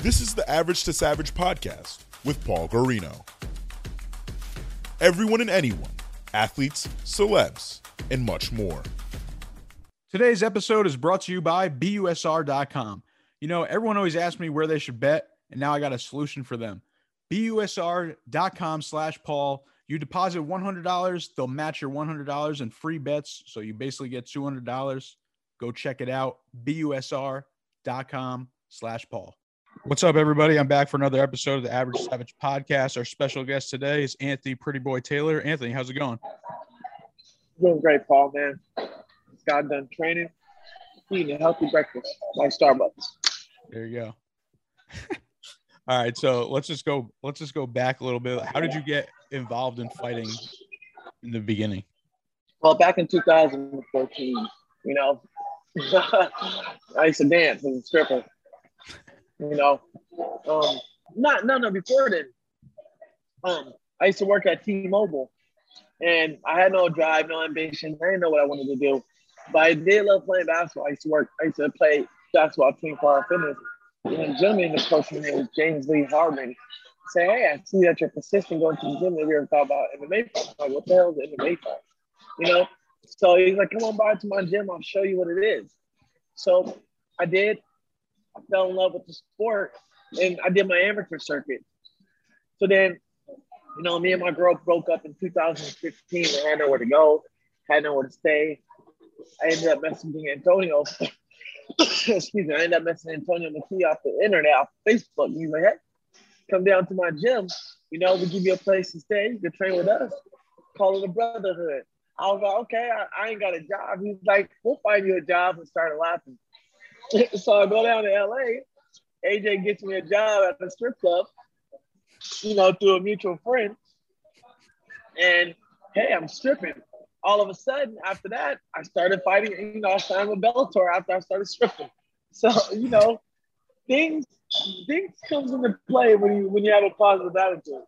This is the Average to Savage podcast with Paul Garino. Everyone and anyone, athletes, celebs, and much more. Today's episode is brought to you by BUSR.com. You know, everyone always asks me where they should bet, and now I got a solution for them. BUSR.com slash Paul. You deposit $100, they'll match your $100 in free bets. So you basically get $200. Go check it out. BUSR.com slash Paul. What's up, everybody? I'm back for another episode of the Average Savage podcast. Our special guest today is Anthony Pretty Boy Taylor. Anthony, how's it going? Doing great, Paul, man. Got done training, eating a healthy breakfast like Starbucks. There you go. All right, so let's just go. Let's just go back a little bit. How did you get involved in fighting in the beginning? Well, back in 2014, you know, I used to dance as a stripper. You know, um, not no no before then. Um, I used to work at T-Mobile, and I had no drive, no ambition. I didn't know what I wanted to do, but I did love playing basketball. I used to work. I used to play basketball team for our fitness. And a gentleman approached me named James Lee Harmon. Say, hey, I see that you're persistent going to the gym. Have you ever thought about MMA? Like, what the hell is MMA fight? You know? So he's like, come on by to my gym. I'll show you what it is. So I did. Fell in love with the sport and I did my amateur circuit. So then, you know, me and my girl broke up in 2015. I had nowhere to go, had nowhere to stay. I ended up messaging Antonio. Excuse me, I ended up messaging Antonio McKee off the internet, off Facebook. He's like, hey, come down to my gym. You know, we give you a place to stay. You can train with us. Call it a brotherhood. I was like, okay, I, I ain't got a job. He's like, we'll find you a job and started laughing. so I go down to LA. AJ gets me a job at the strip club, you know, through a mutual friend. And hey, I'm stripping. All of a sudden, after that, I started fighting. You know, I signed with Bellator after I started stripping. So you know, things things comes into play when you when you have a positive attitude.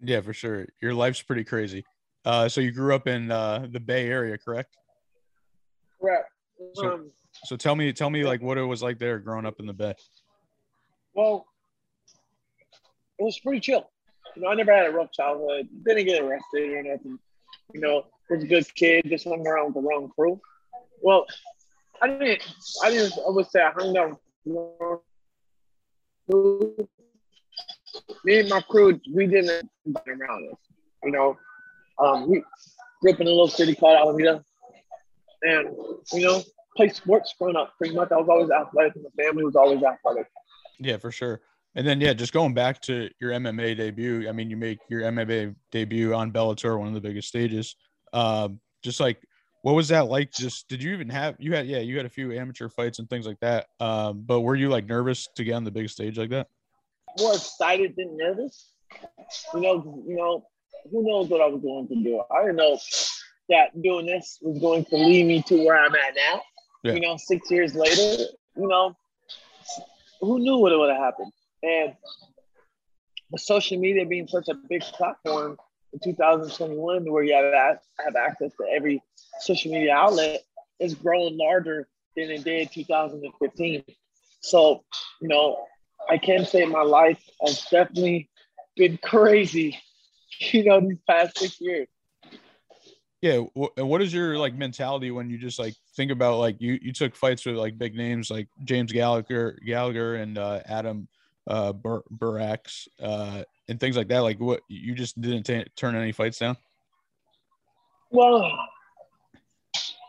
Yeah, for sure. Your life's pretty crazy. Uh, so you grew up in uh, the Bay Area, correct? Correct. So, Um, so tell me, tell me, like what it was like there growing up in the Bay. Well, it was pretty chill. You know, I never had a rough childhood. Didn't get arrested or nothing. You know, was a good kid. Just hung around with the wrong crew. Well, I didn't. I didn't. I would say I hung out with crew. Me and my crew, we didn't around us. You know, um, we grew up in a little city called Alameda, and you know, played sports growing up. Pretty much, I was always athletic, and the family was always athletic. Yeah, for sure. And then yeah, just going back to your MMA debut. I mean, you make your MMA debut on Bellator, one of the biggest stages. Um, just like what was that like? Just did you even have you had yeah you had a few amateur fights and things like that. Um, but were you like nervous to get on the big stage like that? more excited than nervous. You know, you know, who knows what I was going to do? I didn't know that doing this was going to lead me to where I'm at now. Yeah. You know, six years later, you know, who knew what would have happened? And with social media being such a big platform in 2021, where you have, have access to every social media outlet, is growing larger than it did 2015. So, you know, I can say my life has definitely been crazy, you know, these past six years. Yeah. and what is your like mentality when you just like think about like you you took fights with like big names like James Gallagher Gallagher and uh, Adam uh, Bur- Borics uh, and things like that? Like what you just didn't ta turn any fights down? Well,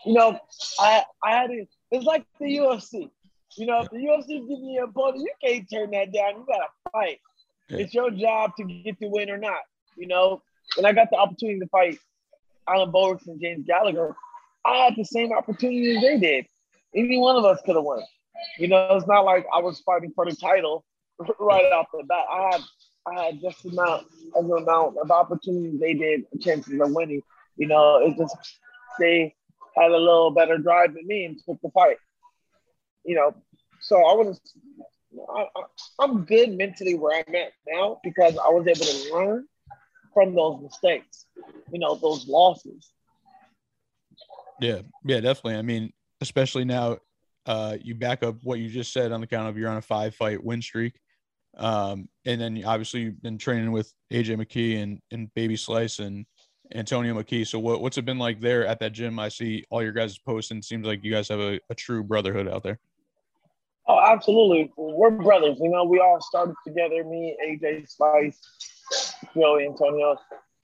you know, I I had to, it's like the UFC. You know, if the UFC give me a opponent, you can't turn that down. You gotta fight. Yeah. It's your job to get the win or not. You know, when I got the opportunity to fight Alan Bowers and James Gallagher, I had the same opportunity as they did. Any one of us could have won. You know, it's not like I was fighting for the title right off the bat. I had I had just amount as amount of opportunities they did chances of winning. You know, it just they had a little better drive than me and took the fight. You know, so I was I, I'm good mentally where I'm at now because I was able to learn from those mistakes. You know, those losses. Yeah, yeah, definitely. I mean, especially now, uh, you back up what you just said on the count of you're on a five fight win streak. Um, and then obviously you've been training with AJ McKee and, and Baby Slice and Antonio McKee. So what, what's it been like there at that gym? I see all your guys posting. Seems like you guys have a, a true brotherhood out there. Oh, absolutely. We're brothers. You know, we all started together. Me, AJ Slice, Joey Antonio.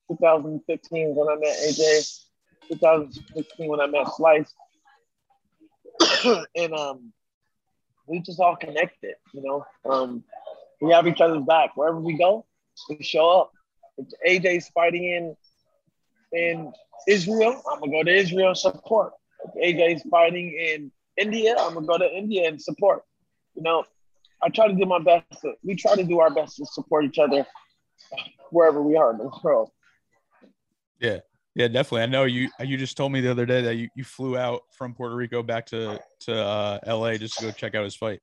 2015 when I met AJ. 2016 when I met Slice. and um, we just all connected. You know, um, we have each other's back wherever we go. We show up. If AJ's fighting in in Israel, I'm gonna go to Israel and support. If AJ's fighting in India, I'm gonna go to India and support. You know, I try to do my best. To, we try to do our best to support each other wherever we are in the world. Yeah, yeah, definitely. I know you. You just told me the other day that you, you flew out from Puerto Rico back to to uh, L.A. just to go check out his fight.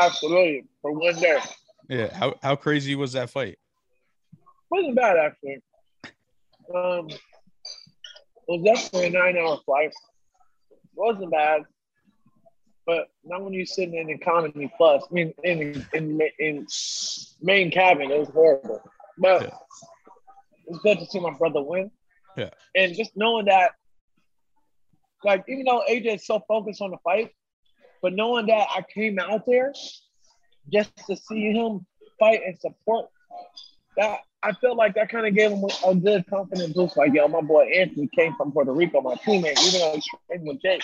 Absolutely, for one day. Yeah. How how crazy was that fight? wasn't bad actually. Um, it was definitely a nine-hour flight. It wasn't bad, but not when you're sitting in economy plus. I mean, in in in main cabin, it was horrible. But Yeah. it was good to see my brother win. Yeah. And just knowing that, like, even though AJ is so focused on the fight, but knowing that I came out there just to see him fight and support, that I felt like that kind of gave him a good confident boost. Like, yo, my boy Anthony came from Puerto Rico, my teammate, even though he's training with Jake,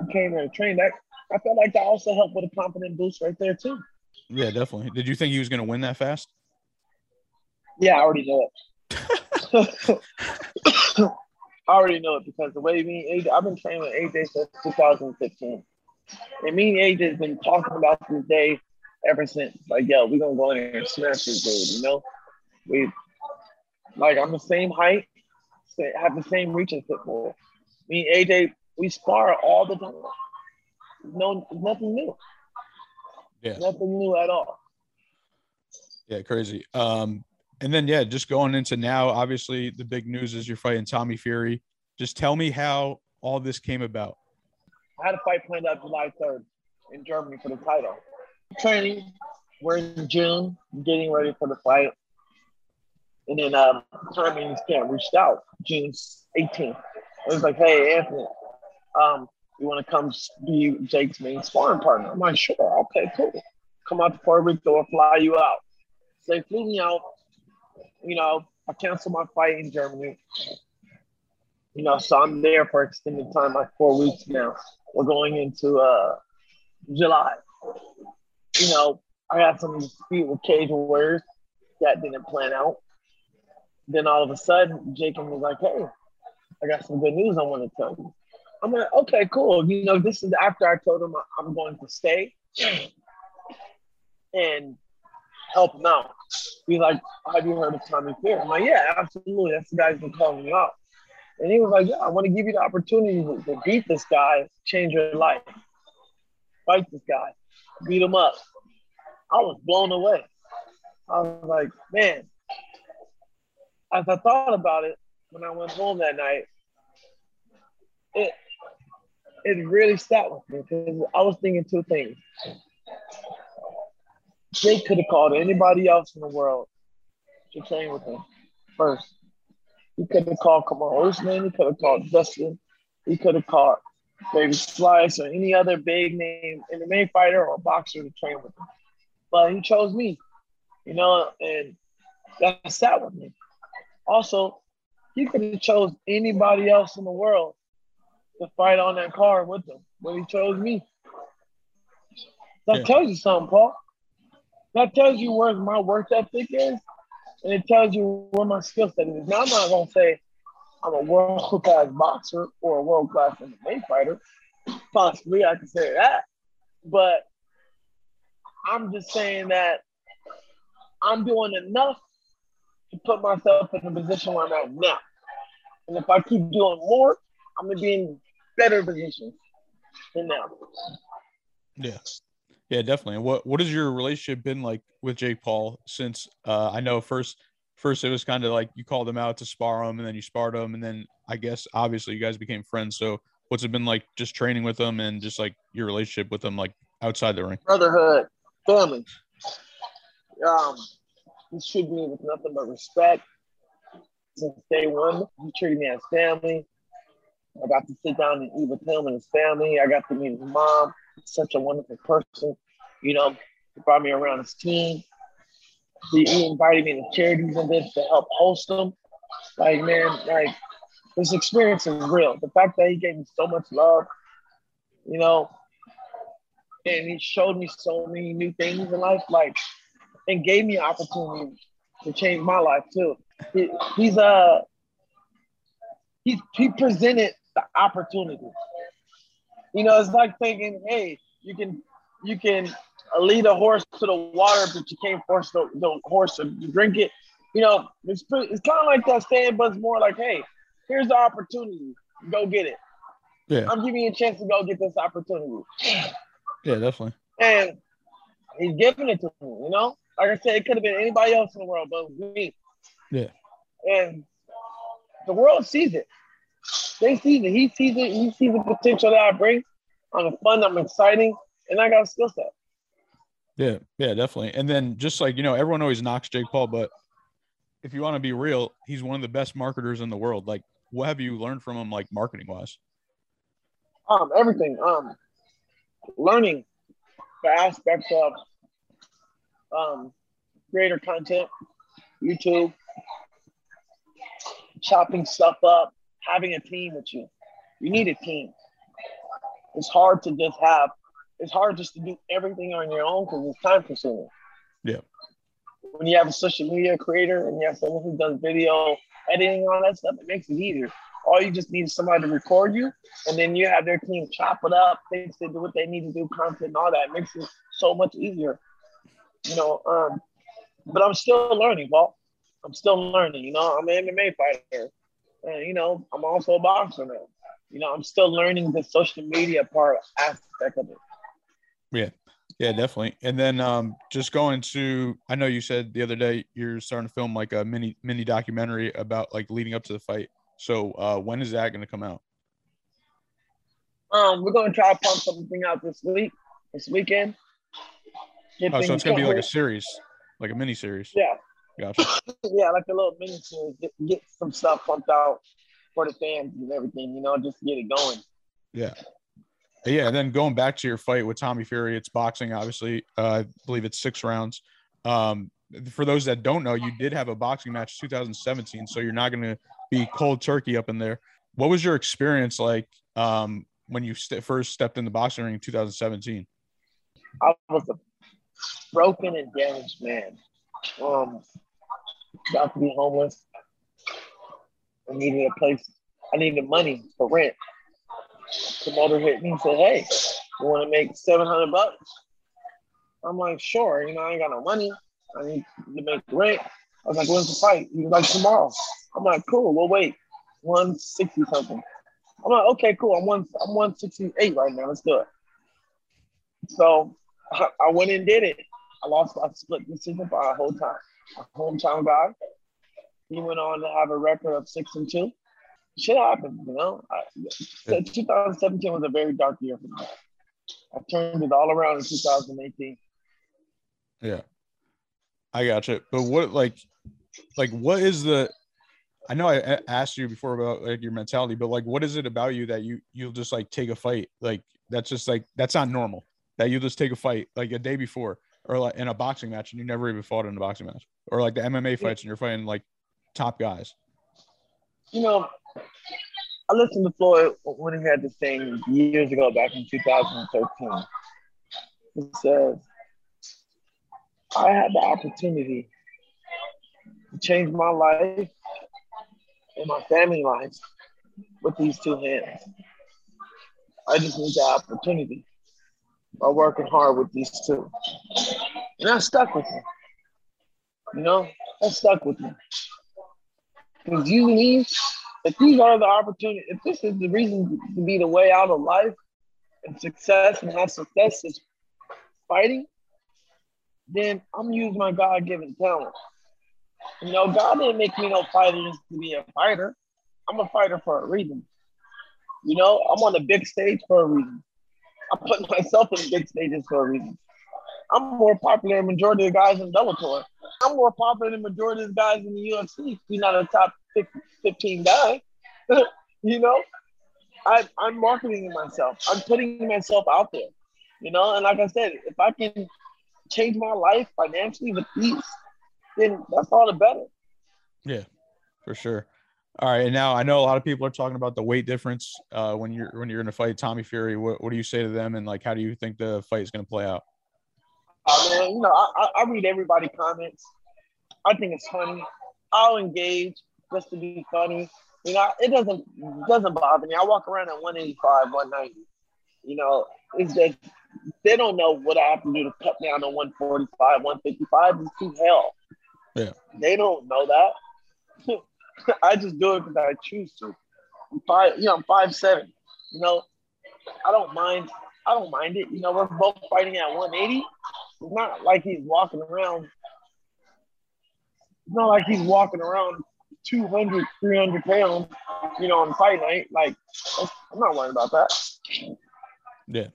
he came here to train. That I felt like that also helped with a confident boost right there too. Yeah, definitely. Did you think he was going to win that fast? Yeah, I already know it. I already know it because the way me and AJ, I've been training with AJ since 2015. And me and AJ has been talking about this day ever since. Like, yo, we're gonna go in there and smash this dude, you know? We like I'm the same height, have the same reach as football. Me and AJ, we spar all the time. No nothing new. Yeah. Nothing new at all. Yeah, crazy. Um, and then yeah, just going into now, obviously the big news is you're fighting Tommy Fury. Just tell me how all this came about. I had a fight planned out July 3rd in Germany for the title. Training, we're in June, getting ready for the fight. And then um, Tommy's camp reached out June 18th. It was like, hey, Anthony, um, you want to come be Jake's main sparring partner? I'm like, sure, okay, cool. Come out to Puerto Rico or fly you out. So they flew me out. You know, I canceled my fight in Germany. You know, so I'm there for extended time, like four weeks now. We're going into uh, July. You know, I had some dispute with Cage Warriors that didn't plan out. Then all of a sudden, Jacob was like, "Hey, I got some good news I want to tell you." I'm like, "Okay, cool." You know, this is after I told him I'm going to stay and help him out. He's like, "Have you heard of Tommy Fury?" I'm like, "Yeah, absolutely. That's the guy who's been calling me out." And he was like, Yeah, I want to give you the opportunity to, to beat this guy, change your life. Fight this guy, beat him up. I was blown away. I was like, Man, as I thought about it when I went home that night, it it really sat with me because I was thinking two things. Jake could have called anybody else in the world to train with him first. He could have called Kamaru Usman. He could have called Dustin. He could have called Baby Slice or any other big name MMA fighter or boxer to train with him. But he chose me, you know, and that sat with me. Also, he could have chose anybody else in the world to fight on that card with him, but he chose me. That Yeah. tells you something, Paul. That tells you where my work ethic is and it tells you where my skill set is. Now I'm not gonna say I'm a world class boxer or a world class MMA fighter. Possibly I can say that, but I'm just saying that I'm doing enough to put myself in the position where I'm at now. And if I keep doing more, I'm gonna be in better positions than now. Yeah. Yeah, definitely. And what what has your relationship been like with Jake Paul since uh I know first first it was kind of like you called him out to spar him and then you sparred him and then I guess obviously you guys became friends. So what's it been like just training with him and just like your relationship with him like outside the ring? Brotherhood, family. Um, he treated me with nothing but respect since day one. He treated me as family. I got to sit down and eat with him and his family. I got to meet his mom. Such a wonderful person. You know, he brought me around his team. He, he invited me to charities and this to help host them. Like, man, like this experience is real. The fact that he gave me so much love, you know, and he showed me so many new things in life, like, and gave me an opportunity to change my life too. He, he's uh he he presented the opportunity. You know, it's like thinking, hey, you can you can lead a horse to the water, but you can't force the, the horse to drink it. You know, it's pretty, it's kind of like that saying, but it's more like, hey, here's the opportunity, go get it. Yeah. I'm giving you a chance to go get this opportunity. Yeah, definitely. And he's giving it to me, you know? Like I said, it could have been anybody else in the world, but me. Yeah. And the world sees it. They see it. He sees it. He sees the potential that I bring. I'm fun. I'm exciting, and I got a skill set. Yeah, yeah, definitely. And then just like you know, everyone always knocks Jake Paul, but if you want to be real, he's one of the best marketers in the world. Like, what have you learned from him, like marketing wise? Um, everything. Um, learning the aspects of um creator content, YouTube, chopping stuff up, having a team with you. You need a team. It's hard to just have. It's hard just to do everything on your own because it's time consuming. Yeah. When you have a social media creator and you have someone who does video editing and all that stuff, it makes it easier. All you just need is somebody to record you, and then you have their team chop it up, fix it, do what they need to do, content, and all that. It makes it so much easier. You know, um, but I'm still learning, Paul. I'm still learning. You know, I'm an MMA fighter, you know, I'm also a boxer now. You know, I'm still learning the social media part aspect of it. Yeah. Yeah, definitely. And then um just going to I know you said the other day you're starting to film like a mini mini documentary about like leading up to the fight. So uh when is that gonna come out? Um, we're gonna try to pump something out this week, this weekend. Get Oh, so it's gonna be like a series, like a mini series. yeah, Gotcha. yeah, like a little mini series. Get, get some stuff pumped out for the fans and everything. You know, just get it going. Yeah. Yeah, and then going back to your fight with Tommy Fury, it's boxing, obviously. Uh, I believe it's six rounds. Um, for those that don't know, you did have a boxing match 2017, so you're not going to be cold turkey up in there. What was your experience like um, when you st- first stepped in the boxing ring in 2017? I was a broken and damaged man. Um, about to be homeless. I needed a place. I needed money for rent. Promoter hit me and said, "Hey, you want to make seven hundred bucks?" I'm like, "Sure." You know, I ain't got no money. I need to make rent. I was like, "When's the fight?" He was like, "Tomorrow." I'm like, "Cool. We'll wait." One sixty something. I'm like, "Okay, cool. I'm one. I'm one sixty eight right now. Let's do it." So I, went and did it. I lost by split decision by a whole time. A hometown guy. He went on to have a record of six and two. Shit happened, you know. I, 2017 was a very dark year for me. I turned it all around in 2018. Yeah, I got you. But what, like, like, what is the? I know I asked you before about like your mentality, but like, what is it about you that you you'll just like take a fight? Like, that's just like that's not normal. That you just take a fight like a day before, or like in a boxing match, and you never even fought in a boxing match, or like the MMA fights, and you're fighting like top guys. You know, I listened to Floyd when he had this thing years ago, back in 2013. He says, I had the opportunity to change my life and my family life with these two hands. I just need the opportunity. By working hard with these two. And that stuck with me. You know, that stuck with me. Because you need, if these are the opportunities, if this is the reason to be the way out of life and success and have success is fighting, then I'm using my God given talent. You know, God didn't make me no fighter just to be a fighter. I'm a fighter for a reason. You know, I'm on the big stage for a reason. I put myself in big stages for a reason. I'm more popular than majority of guys in Bellator. I'm more popular than majority of guys in the UFC. He's not a top 15 guy. you know, I, I'm marketing myself. I'm putting myself out there. You know, and like I said, if I can change my life financially with ease, then that's all the better. Yeah, for sure. All right, and now I know a lot of people are talking about the weight difference uh, when you're when you're going to fight, Tommy Fury. What, what do you say to them, and like, how do you think the fight is going to play out? Oh man, you know, I, I read everybody comments. I think it's funny. I'll engage just to be funny. You know, it doesn't doesn't bother me. I walk around at 185, 190. You know, it's just they don't know what I have to do to cut down to 145, 155. It's too hell. Yeah. They don't know that. I just do it because I choose to. I'm five, you know, I'm five seven. You know, I don't mind. I don't mind it. You know, we're both fighting at 180. It's not like he's walking around. It's not like he's walking around 200, 300 pounds, you know, on fight night. Like, I'm not worried about that. Yeah,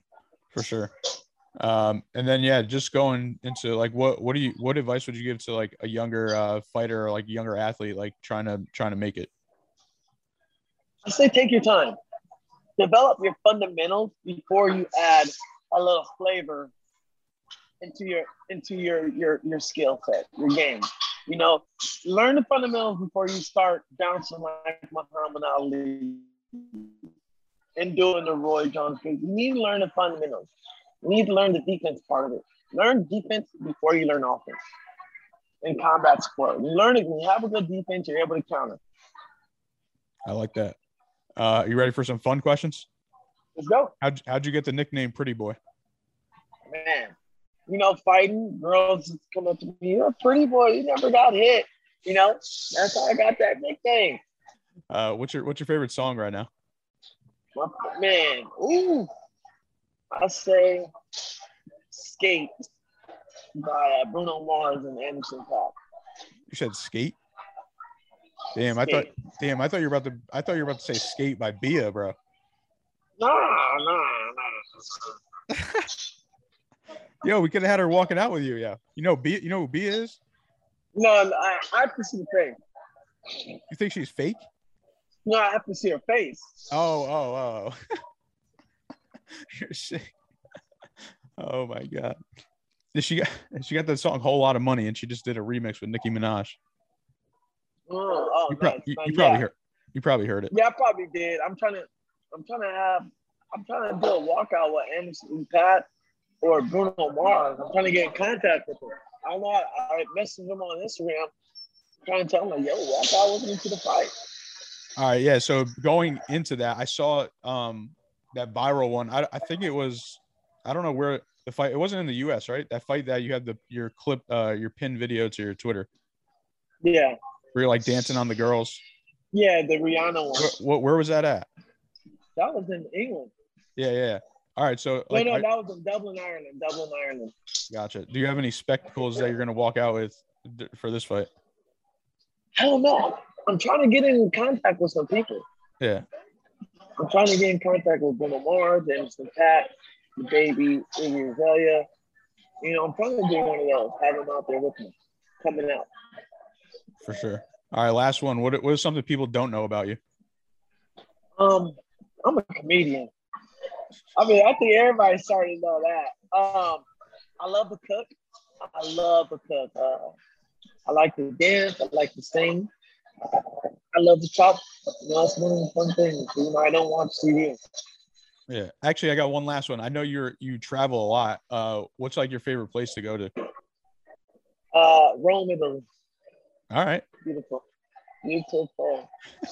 for sure. Um, and then yeah, just going into like what what do you what advice would you give to like a younger uh, fighter or like a younger athlete like trying to trying to make it? I say take your time. Develop your fundamentals before you add a little flavor into your into your your your skill set, your game. You know, learn the fundamentals before you start bouncing like Muhammad Ali and doing the Roy Jones thing. You need to learn the fundamentals. You need to learn the defense part of it. Learn defense before you learn offense in combat sport. You learn it when you have a good defense, you're able to counter. I like that. Uh, you ready for some fun questions? Let's go. How'd, how'd you get the nickname Pretty Boy? Man, you know, fighting girls come up to me, you're a pretty boy, you never got hit. You know, that's how I got that nickname. Uh, what's your what's your favorite song right now? My, man, ooh, I say Skate by uh, Bruno Mars and Anderson .Paak. You said Skate. Damn, I thought. Damn, I thought you were about to. I thought you were about to say Skate by Bia, bro. Nah, nah, nah. Yo, we could have had her walking out with you. Yeah, you know Bia. You know who Bia is? No, no I, I have to see the face. You think she's fake? No, I have to see her face. Oh, oh, oh. You're sick. Oh my god. She got she got that song "Whole Lot of Money" and she just did a remix with Nicki Minaj. Oh, oh You, prob- nice, you, you probably yeah. heard. You probably heard it. Yeah, I probably did. I'm trying to, I'm trying to have, I'm trying to do a walkout with Anderson .Paak or Bruno Mars. I'm trying to get in contact with them. I know. I, I messaged them on Instagram, trying to tell them like, yo, walk out with me to the fight. All right, yeah. So going into that, I saw um that viral one. I, I think it was I don't know where the fight. It wasn't in the U.S. right? That fight that you had the your clip, uh, your pin video to your Twitter, Yeah, where you're like dancing on the girls. yeah, the Rihanna one. Where, what where was that at? That was in England. Yeah, yeah. All right, so No, like, no, I- that was in Dublin, Ireland. Dublin, Ireland. gotcha. Do you have any spectacles that you're gonna walk out with for this fight? I don't know. I'm trying to get in contact with some people. Yeah. I'm trying to get in contact with Bruno Mars, Anderson .Paak, the baby, Iggy Azalea. You know, I'm trying to do one of those, have them out there with me, coming out. For sure. All right, last one. What what is something people don't know about you? Um, I'm a comedian. I mean, I think everybody started to know that. Um, I love to cook. I love to cook. Uh, I like to dance. I like to sing. I love to talk. You know, that's one of the fun things. You know, I don't watch TV. Yeah. Actually, I got one last one. I know you're you travel a lot. Uh, what's like your favorite place to go to? Uh, Rome, Italy. All right. Beautiful. Beautiful.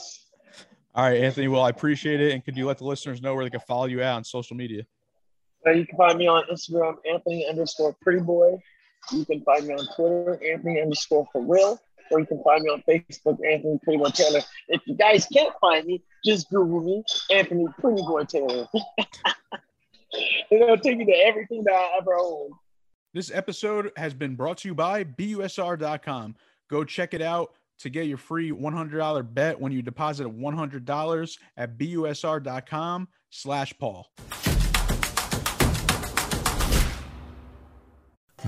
All right, Anthony. Well, I appreciate it. And could you let the listeners know where they can follow you at on social media? Uh, you can find me on Instagram, Anthony underscore Pretty Boy. You can find me on Twitter, Anthony underscore For Real, or you can find me on Facebook, Anthony Pretty Boy Taylor. If you guys can't find me, just Google me, Anthony Pretty Boy Taylor. It'll take you to everything that I ever owned. This episode has been brought to you by BUSR.com. Go check it out to get your free $100 bet when you deposit $100 at BUSR.com slash Paul.